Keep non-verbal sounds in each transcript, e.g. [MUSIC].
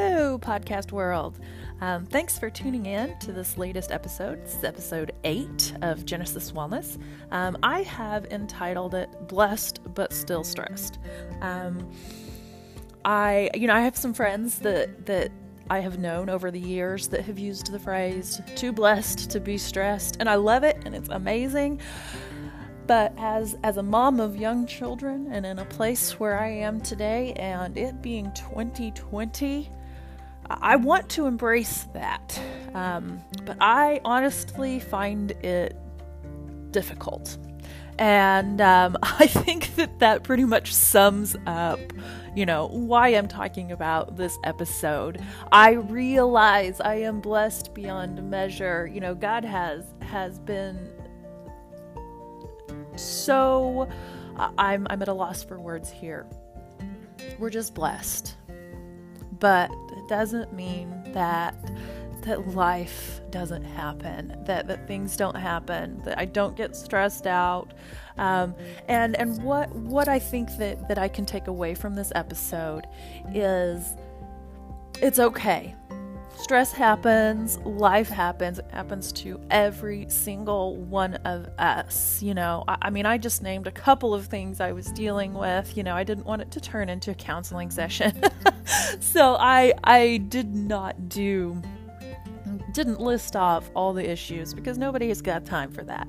Hello, podcast world. Um, thanks for tuning in to this latest episode. This is episode eight of Genesis Wellness. Um, I have entitled it "Blessed but Still Stressed." Um, I, you know, I have some friends that that I have known over the years that have used the phrase "too blessed to be stressed," and I love it, and it's amazing. But as as a mom of young children and in a place where I am today and it being 2020, I want to embrace that. Um, but I honestly find it difficult. And um, [LAUGHS] I think that that pretty much sums up, you know, why I'm talking about this episode. I realize I am blessed beyond measure. You know, God has has been so I'm I'm at a loss for words here. We're just blessed. But it doesn't mean that that life doesn't happen, that, that things don't happen, that I don't get stressed out. Um, and and what what I think that, that I can take away from this episode is it's okay stress happens, life happens, it happens to every single one of us. You know, I, I, mean, I just named a couple of things I was dealing with. You know, I didn't want it to turn into a counseling session. [LAUGHS] so I I did not do didn't list off all the issues because nobody has got time for that.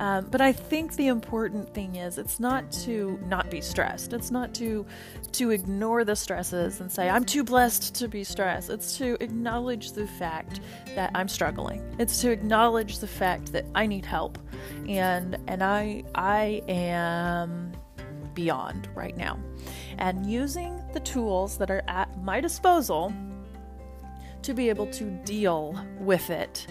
Um, but I think the important thing is it's not to not be stressed. It's not to to ignore the stresses and say I'm too blessed to be stressed. It's to acknowledge the fact that I'm struggling. It's to acknowledge the fact that I need help, and and I I am beyond right now, and using the tools that are at my disposal to be able to deal with it.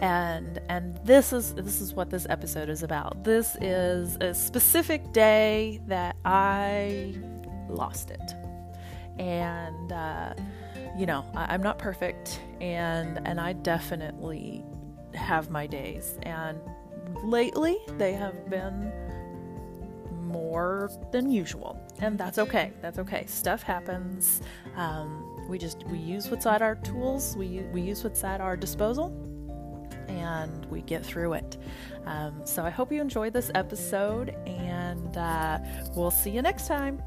And and this is this is what this episode is about. This is a specific day that i lost it. And uh, you know I, i'm not perfect and and i definitely have my days. And lately they have been more than usual and that's okay that's okay. Stuff happens. Um, we just we use what's at our tools. We, we use what's at our disposal and we get through it. Um, so i hope you enjoyed this episode and uh, we'll see you next time.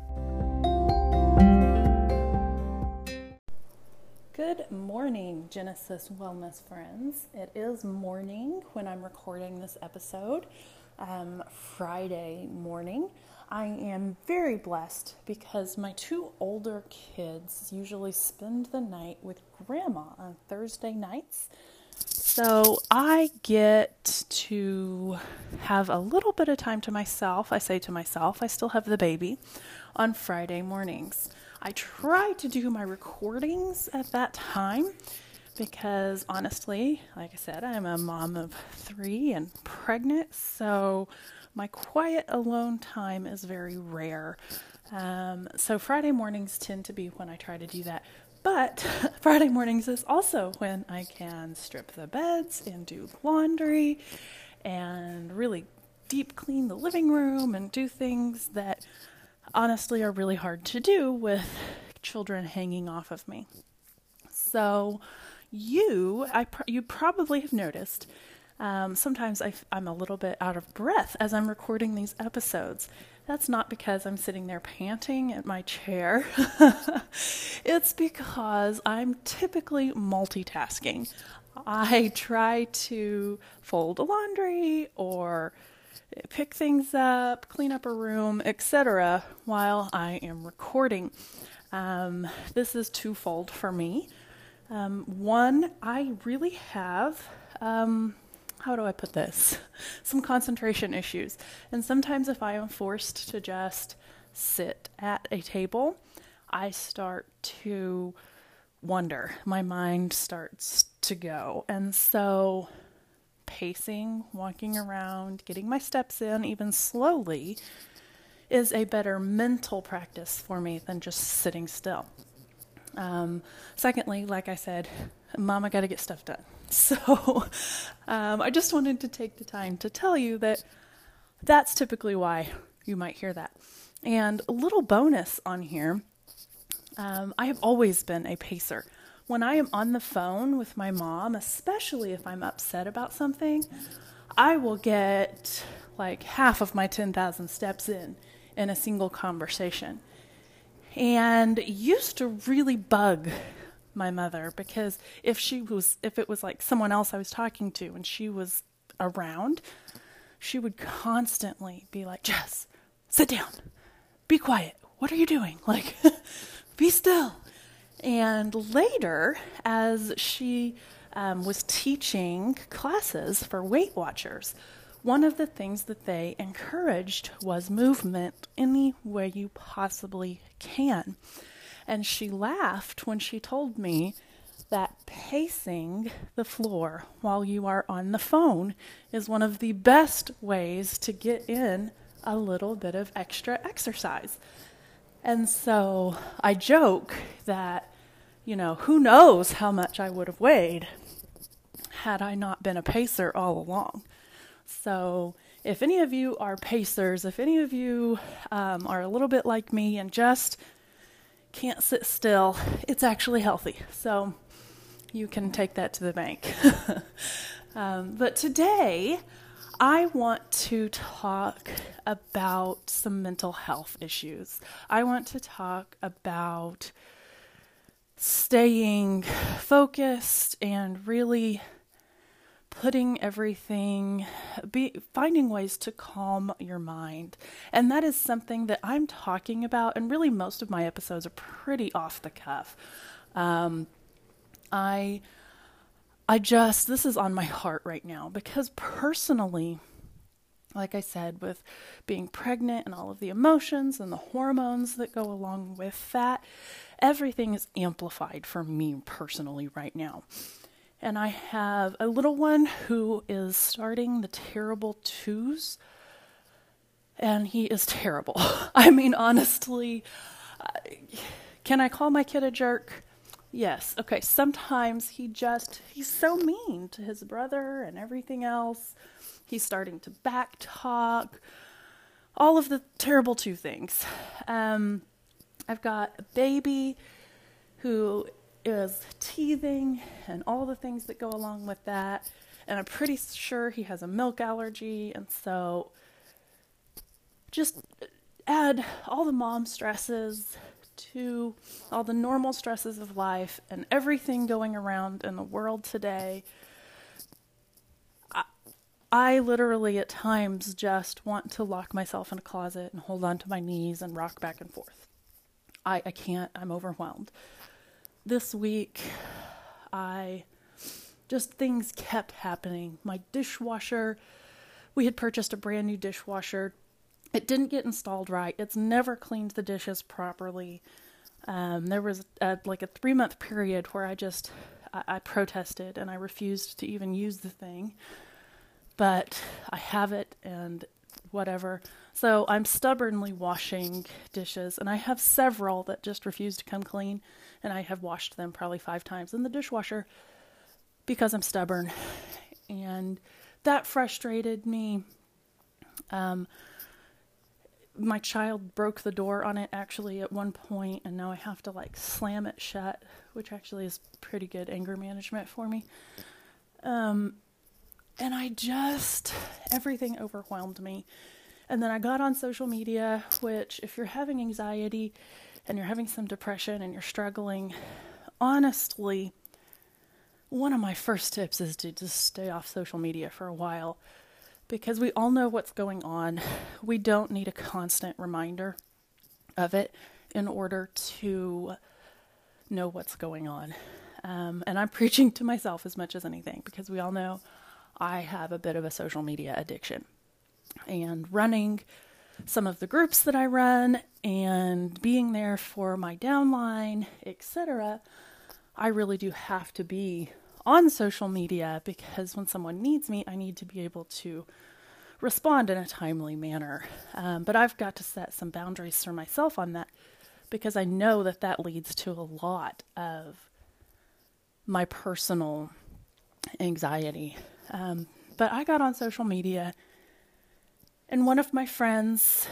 Good morning, Genesis Wellness friends. It is morning when I'm recording this episode, um, Friday morning. I am very blessed because my two older kids usually spend the night with grandma on Thursday nights. So I get to have a little bit of time to myself. I say to myself, I still have the baby on Friday mornings. I try to do my recordings at that time because honestly, like I said, I'm a mom of three and pregnant, so my quiet alone time is very rare. Um, so Friday mornings tend to be when I try to do that. But [LAUGHS] Friday mornings is also when I can strip the beds and do laundry and really deep clean the living room and do things that honestly are really hard to do with children hanging off of me. So you I pr- you probably have noticed um, sometimes I, am a little bit out of breath as I'm recording these episodes. That's not because I'm sitting there panting at my chair. [LAUGHS] it's because I'm typically multitasking. I try to fold laundry or pick things up, clean up a room, etc., while I am recording. Um, this is twofold for me. Um, one, I really have um, how do I put this? [LAUGHS] Some concentration issues. And sometimes, if I am forced to just sit at a table, I start to wonder. My mind starts to go. And so, pacing, walking around, getting my steps in, even slowly, is a better mental practice for me than just sitting still. Um, secondly, like I said, Mama got to get stuff done. [LAUGHS] So um, I just wanted to take the time to tell you that that's typically why you might hear that. And a little bonus on here um, I have always been a pacer. when I am on the phone with my mom, especially if I'm upset about something, I will get like half of my 10,000 steps in in a single conversation. And used to really bug my mother because if she was if it was like someone else I was talking to and she was around, she would constantly be like, "Jess, sit down. Be quiet. What are you doing? [LAUGHS] Like be still." And later, as she um, was teaching classes for Weight Watchers, one of the things that they encouraged was movement any way you possibly can. And she laughed when she told me that pacing the floor while you are on the phone is one of the best ways to get in a little bit of extra exercise. And so I joke that, you know, who knows how much I would have weighed had I not been a pacer all along. So, if any of you are pacers, if any of you um, are a little bit like me and just can't sit still, it's actually healthy. So, you can take that to the bank. [LAUGHS] um, but today, I want to talk about some mental health issues. I want to talk about staying focused and really putting everything be finding ways to calm your mind. And that is something that i'm talking about and really most of my episodes are pretty off the cuff. Um, i i just this is on my heart right now because personally like i said with being pregnant and all of the emotions and the hormones that go along with that everything is amplified for me personally right now and I have a little one who is starting the terrible twos, and he is terrible. [LAUGHS] I mean, honestly, can I call my kid a jerk? Yes. Okay. Sometimes he just, he's so mean to his brother and everything else. He's starting to back talk, all of the terrible two things. Um, I've got a baby who is teething and all the things that go along with that. And I'm pretty sure he has a milk allergy. And so just add all the mom stresses to all the normal stresses of life and everything going around in the world today. I, I literally at times just want to lock myself in a closet and hold on to my knees and rock back and forth. I, I can't, I'm overwhelmed this week, I just things kept happening. My dishwasher, we had purchased a brand new dishwasher. It didn't get installed right. It's never cleaned the dishes properly. Um, there was a, like a three month period where I just I, I protested and I refused to even use the thing. But I have it and whatever. So I'm stubbornly washing dishes, and I have several that just refuse to come clean, and I have washed them probably five times in the dishwasher because I'm stubborn. And that frustrated me. Um, my child broke the door on it actually at one point, and now I have to like slam it shut, which actually is pretty good anger management for me. Um, and I just, everything overwhelmed me. And then I got on social media, which, if you're having anxiety and you're having some depression and you're struggling, honestly, one of my first tips is to just stay off social media for a while because we all know what's going on. We don't need a constant reminder of it in order to know what's going on. Um, and I'm [LAUGHS] preaching to myself as much as anything because we all know I have a bit of a social media addiction and running some of the groups that I run and being there for my downline, etc., I really do have to be on social media because when someone needs me, I need to be able to respond in a timely manner. Um, but I've got to set some boundaries for myself on that because I know that that leads to a lot of my personal anxiety. Um, but I got on social media and one of my friends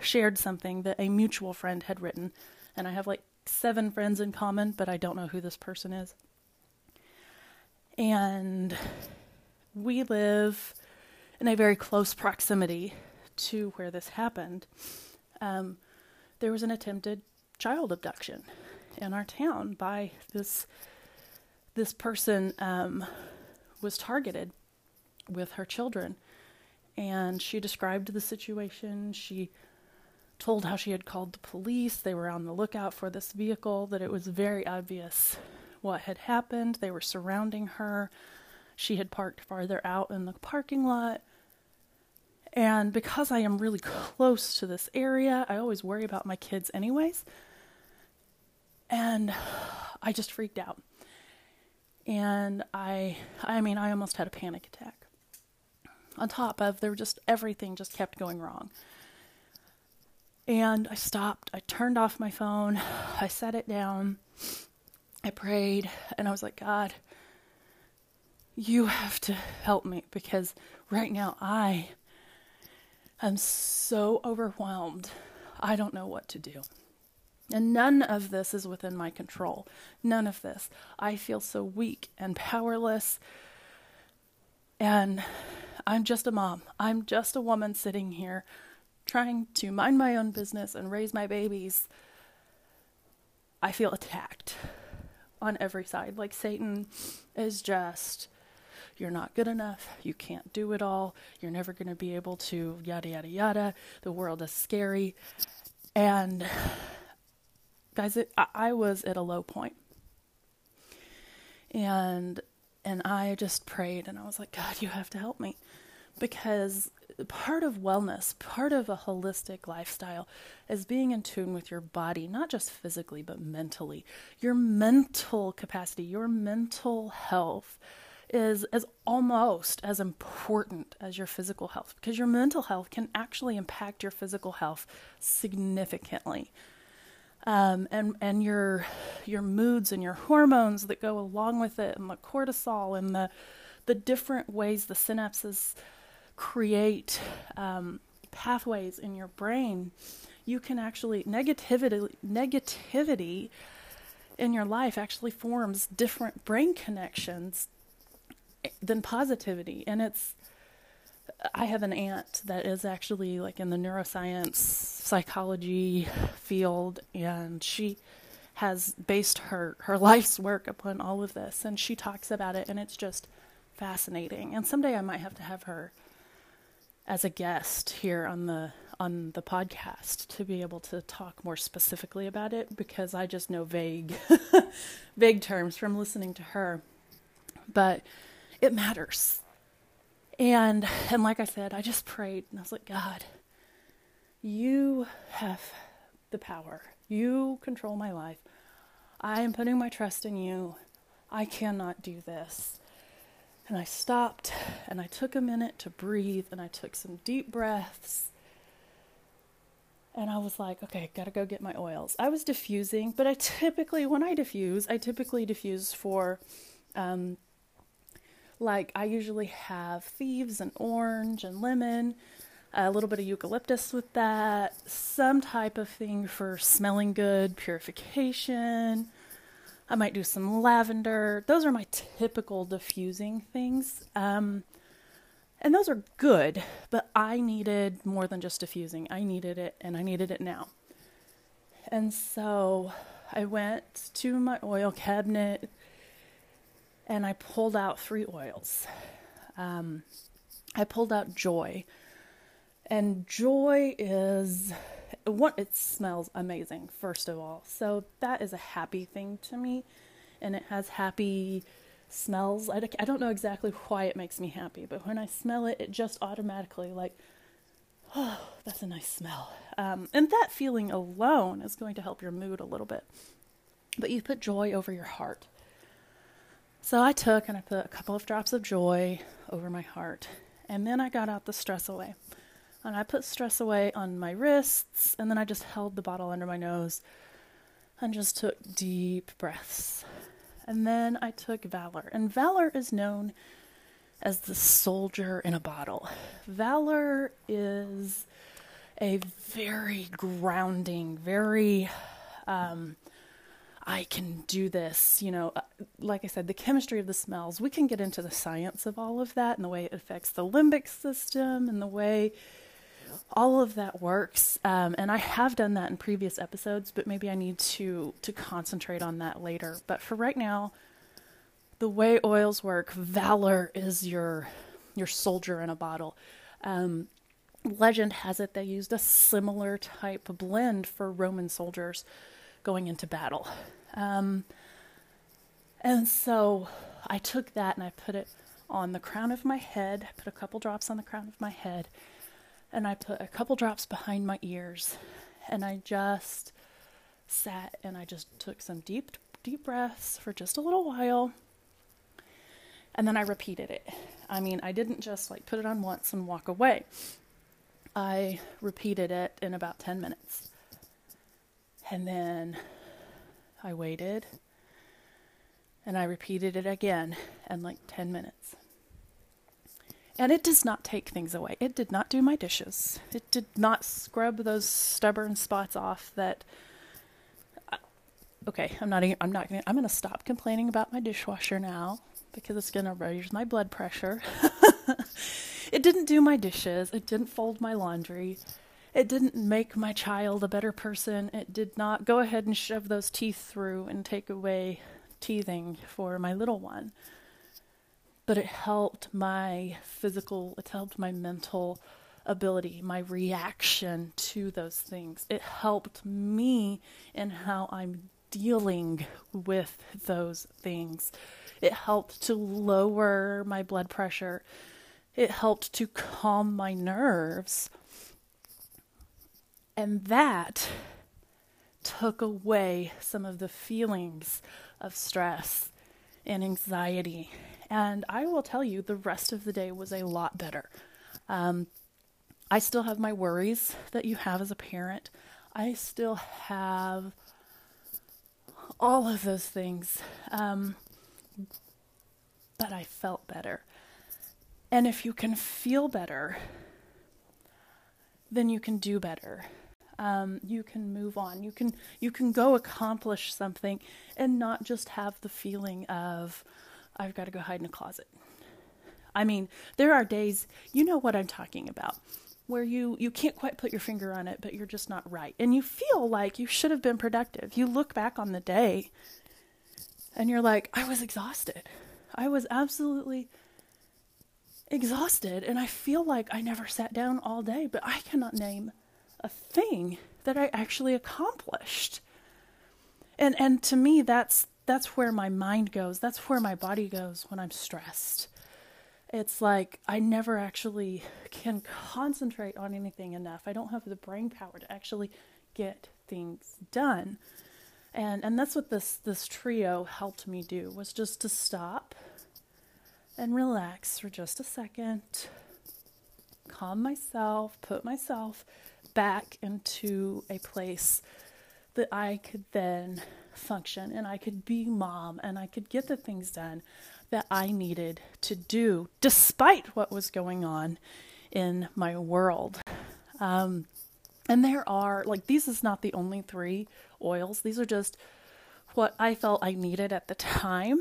shared something that a mutual friend had written, and I have like seven friends in common, but I don't know who this person is. And we live in a very close proximity to where this happened. Um, there was an attempted child abduction in our town by this this person um, was targeted with her children. And she described the situation. She told how she had called the police. They were on the lookout for this vehicle that it was very obvious what had happened. They were surrounding her. She had parked farther out in the parking lot. And because I am really close to this area, I always worry about my kids, anyways. And [SIGHS] I just freaked out. And I, I mean, I almost had a panic attack. On top of there, just everything just kept going wrong. And I stopped. I turned off my phone. [SIGHS] I set it down. I prayed. And I was like, God, you have to help me because right now I I'm so overwhelmed. I don't know what to do. And none of this is within my control. None of this. I feel so weak and powerless. And I'm just a mom. I'm just a woman sitting here trying to mind my own business and raise my babies. I feel attacked on every side. Like Satan is just you're not good enough. You can't do it all. You're never going to be able to, yada, yada, yada. The world is scary. And guys, it, I, I was at a low point. And and I just prayed and I was like, God, you have to help me. Because part of wellness, part of a holistic lifestyle is being in tune with your body, not just physically, but mentally. Your mental capacity, your mental health is as almost as important as your physical health because your mental health can actually impact your physical health significantly. Um, and and your your moods and your hormones that go along with it, and the cortisol and the the different ways the synapses create um, pathways in your brain, you can actually negativity negativity in your life actually forms different brain connections than positivity. And it's, I have an aunt that is actually like in the neuroscience psychology field, and she has based her, her life's work upon all of this. And she talks about it, and it's just fascinating. And someday I might have to have her as a guest here on the on the podcast to be able to talk more specifically about it because I just know vague [LAUGHS] vague terms from listening to her. But it matters. And and like I said, I just prayed and I was like, God, you have the power. You control my life. I am putting my trust in you. I cannot do this. And I stopped and I took a minute to breathe and I took some deep breaths. And I was like, okay, gotta go get my oils. I was diffusing, but I typically, when I diffuse, I typically diffuse for um, like I usually have thieves and orange and lemon, a little bit of eucalyptus with that, some type of thing for smelling good, purification. I might do some lavender. Those are my typical diffusing things. Um, and those are good, but I needed more than just diffusing. I needed it, and I needed it now. And so I went to my oil cabinet, and I pulled out three oils. Um, I pulled out joy, and joy is what it smells amazing. First of all, so that is a happy thing to me, and it has happy smells. I, I don't know exactly why it makes me happy, but when I smell it, it just automatically like, oh, that's a nice smell. Um, and that feeling alone is going to help your mood a little bit. But you put joy over your heart. So I took and I put a couple of drops of joy over my heart. And then I got out the stress away. And I put stress away on my wrists. And then I just held the bottle under my nose and just took deep breaths. And then I took Valor. And Valor is known as the soldier in a bottle. Valor is a very grounding, very um, I can do this. You know, uh, like I said, the chemistry of the smells, we can get into the science of all of that and the way it affects the limbic system and the way all of that works. Um, and I have done that in previous episodes, but maybe I need to, to concentrate on that later. But for right now, the way oils work, valor is your your soldier in a bottle. Um, legend has it they used a similar type blend for Roman soldiers going into battle. Um, and so I took that and I put it on the crown of my head, I put a couple drops on the crown of my head, and I put a couple drops behind my ears. And I just sat and I just took some deep, deep breaths for just a little while. And then I repeated it. I mean, I didn't just like put it on once and walk away. I repeated it in about 10 minutes. And then I waited and I repeated it again in like 10 minutes. And it does not take things away. It did not do my dishes. It did not scrub those stubborn spots off that uh, okay, I'm not I'm not going I'm going to stop complaining about my dishwasher now because it's going to raise my blood pressure. [LAUGHS] it didn't do my dishes. It didn't fold my laundry. It didn't make my child a better person. It did not go ahead and shove those teeth through and take away teething for my little one. But it helped my physical, it helped my mental ability, my reaction to those things. It helped me in how I'm dealing with those things. It helped to lower my blood pressure. It helped to calm my nerves. And that took away some of the feelings of stress and anxiety. And I will tell you, the rest of the day was a lot better. Um, I still have my worries that you have as a parent. I still have all of those things. Um, but I felt better. And if you can feel better, then you can do better. Um, you can move on. You can you can go accomplish something and not just have the feeling of I've got to go hide in a closet. I mean, there are days, you know what I'm talking about, where you you can't quite put your finger on it, but you're just not right, and you feel like you should have been productive. You look back on the day, and you're like, I was exhausted. I was absolutely exhausted and I feel like I never sat down all day, but I cannot name a thing that I actually accomplished. And and to me that's that's where my mind goes. That's where my body goes when I'm stressed. It's like I never actually can concentrate on anything enough. I don't have the brain power to actually get things done. And and that's what this this trio helped me do was just to stop and relax for just a second, calm myself, put myself back into a place that I could then function and I could be mom and I could get the things done that I needed to do despite what was going on in my world. Um, and there are, like, these is not the only three oils, these are just what I felt I needed at the time.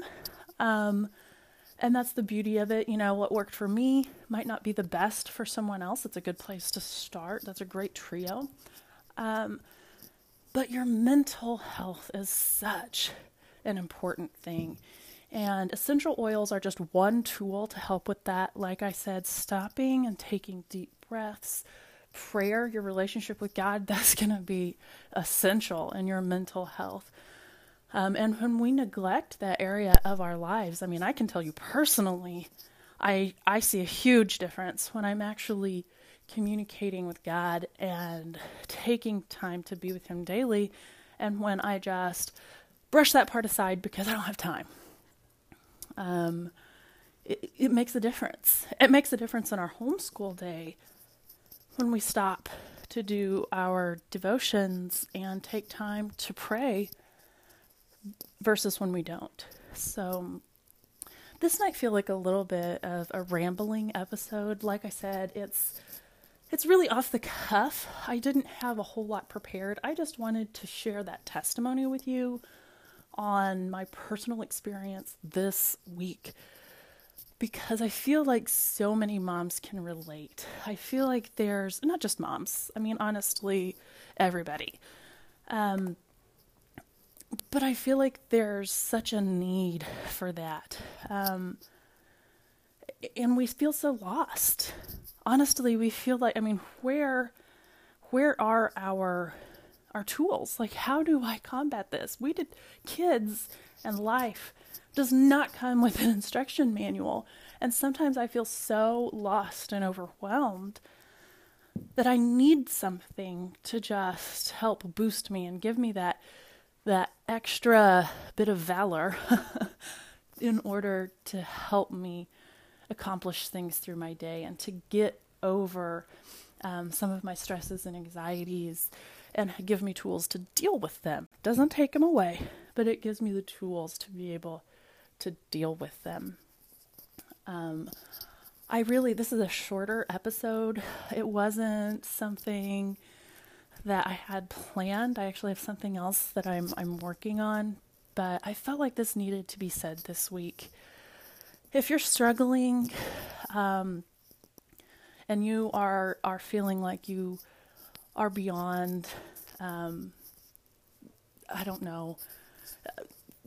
Um, and that's the beauty of it. You know, what worked for me might not be the best for someone else. It's a good place to start. That's a great trio. Um, but your mental health is such an important thing. And essential oils are just one tool to help with that. Like I said, stopping and taking deep breaths, prayer, your relationship with God, [LAUGHS] that's going to be essential in your mental health. Um, and when we neglect that area of our lives, I mean, I can tell you personally, I I see a huge difference when I'm actually communicating with God and taking time to be with Him daily, and when I just brush that part aside because I don't have time. Um, it, it makes a difference. It makes a difference in our homeschool day when we stop to do our devotions and take time to pray versus when we don't. So this might feel like a little bit of a rambling episode. Like I said, it's it's really off the cuff. I didn't have a whole lot prepared. I just wanted to share that testimony with you on my personal experience this week because I feel like so many moms can relate. I feel like there's not just moms, I mean, honestly, everybody. Um, but I feel like there's such a need for that. Um, and we feel so lost. Honestly, we feel like I mean, where where are our our tools? Like how do I combat this? We did kids and life does not come with an instruction manual. And sometimes I feel so lost and overwhelmed that I need something to just help boost me and give me that that extra bit of valor [LAUGHS] in order to help me accomplish things through my day and to get over um, some of my stresses and anxieties and give me tools to deal with them. Doesn't take them away, but it gives me the tools to be able to deal with them. Um, I really, this is a shorter episode. It wasn't something that I had planned. I actually have something else that I'm I'm working on, but I felt like this needed to be said this week. If you're struggling, um, and you are are feeling like you are beyond, um, I don't know,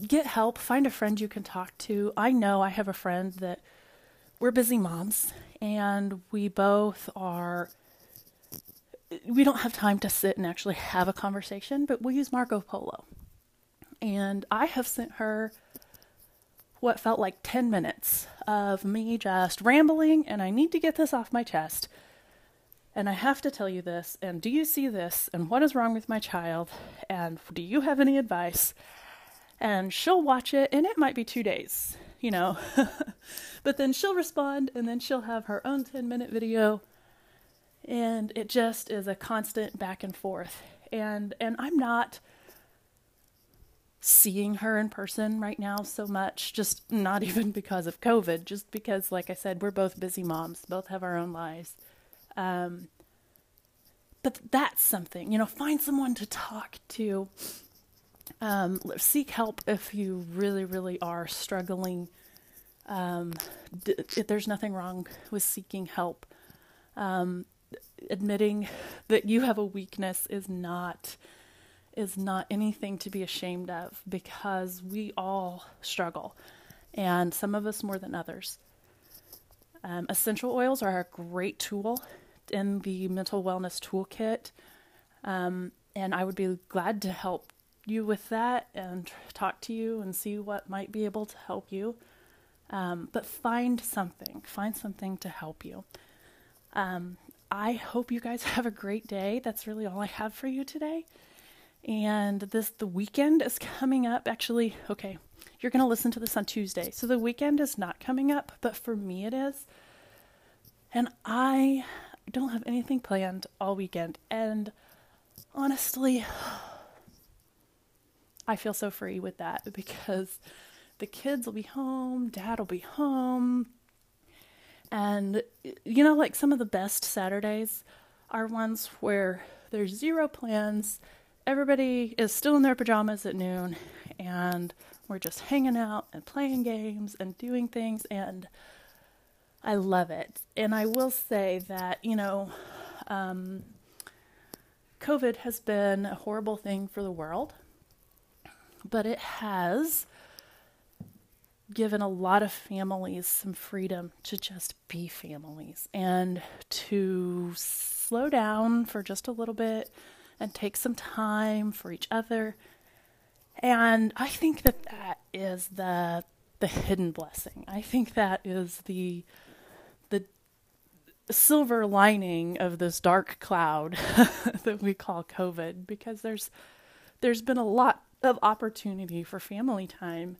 get help. Find a friend you can talk to. I know I have a friend that we're busy moms, and we both are we don't have time to sit and actually have a conversation, but we'll use Marco Polo. And I have sent her what felt like 10 minutes of me just rambling, and I need to get this off my chest. And I have to tell you this, and do you see this? And what is wrong with my child? And do you have any advice? And she'll watch it, and it might be two days, you know. [LAUGHS] but then she'll respond, and then she'll have her own 10 minute video and it just is a constant back and forth. And and I'm not seeing her in person right now so much just not [LAUGHS] even because of covid just because like I said we're both busy moms both have our own lives. Um but that's something you know find someone to talk to um, seek help if you really really are struggling. Um, d- there's nothing wrong with seeking help. Um, admitting that you have a weakness is not is not anything to be ashamed of because we all struggle and some of us more than others. Um, essential oils are a great tool in the mental wellness toolkit. Um, and I would be glad to help you with that and talk to you and see what might be able to help you. Um, but find something, find something to help you. I hope you guys [LAUGHS] have a great day. That's really all I have for you today. And this the weekend is coming up. Actually, okay, you're going to listen to this on Tuesday. So the weekend is not coming up, but for me it is. And I don't have anything planned all weekend. And honestly, [SIGHS] I feel so free with that [LAUGHS] because the kids will be home, dad will be home, and, you know, like some of the best Saturdays are ones where there's zero plans, everybody is still in their pajamas at noon, and we're just hanging out and playing games and doing things. And I love it. And I will say that, you know, um, COVID has been a horrible thing for the world, but it has given a lot of families some freedom to just be families and to slow down for just a little bit and take some time for each other. And I think that that is the the hidden blessing. I think that is the the silver lining of this dark cloud [LAUGHS] that we call COVID because there's there's been a lot of opportunity for family time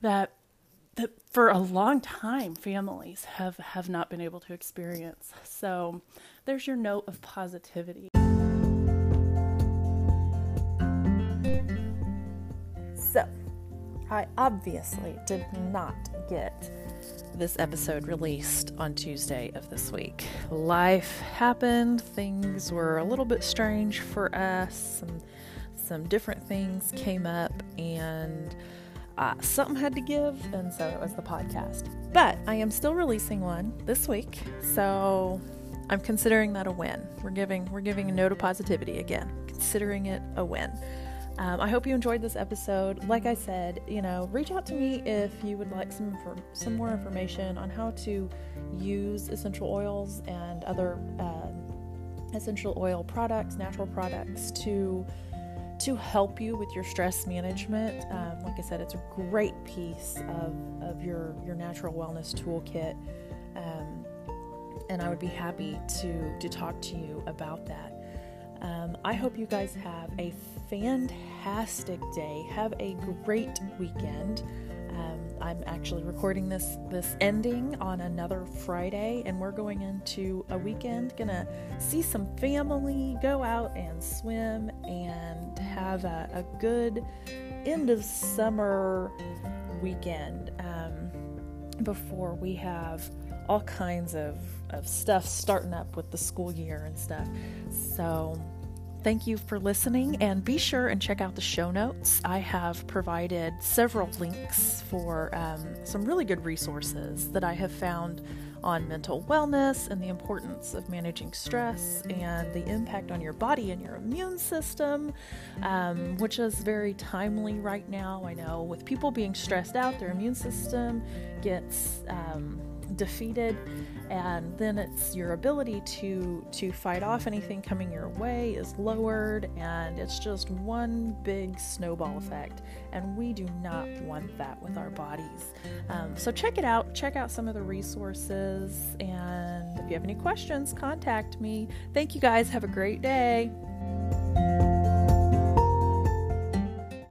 that that for a long time families have have not been able to experience. So there's your note of positivity. So, I obviously did not get this episode released on Tuesday of this week. Life happened, things were a little bit strange for us, and some different things came up and uh, something had to give, and so it was the podcast. But I am still releasing one this week, so I'm considering that a win. We're giving we're giving a note of positivity again, considering it a win. Um, I hope you enjoyed this episode. Like I said, you know, reach out to me if you would like some some more information on how to use essential oils and other uh, essential oil products, natural products to to help you with your stress management. Um, like I said, it's a great piece of, of your, your natural wellness toolkit. Um, and I would be happy to, to talk to you about that. Um, I hope you guys have a fantastic day. Have a great weekend. Um, I'm actually recording this this ending on another Friday, and we're going into a weekend. Gonna see some family, go out and swim, and have a, a good end of summer weekend um, before we have all kinds of, of stuff starting up with the school year and stuff. So Thank you for listening, and be sure and check out the show notes. I have provided several links for um, some really good resources that I have found on mental wellness and the importance of managing stress and the impact on your body and your immune system, um, which is very timely right now. I know with people being stressed out, their immune system gets. Um, defeated and then it's your ability to to fight off anything coming your way is lowered and it's just one big snowball effect and we do not want that with our bodies. Um, so check it out check out some of the resources and if you have any questions contact me. Thank you guys. Have a great day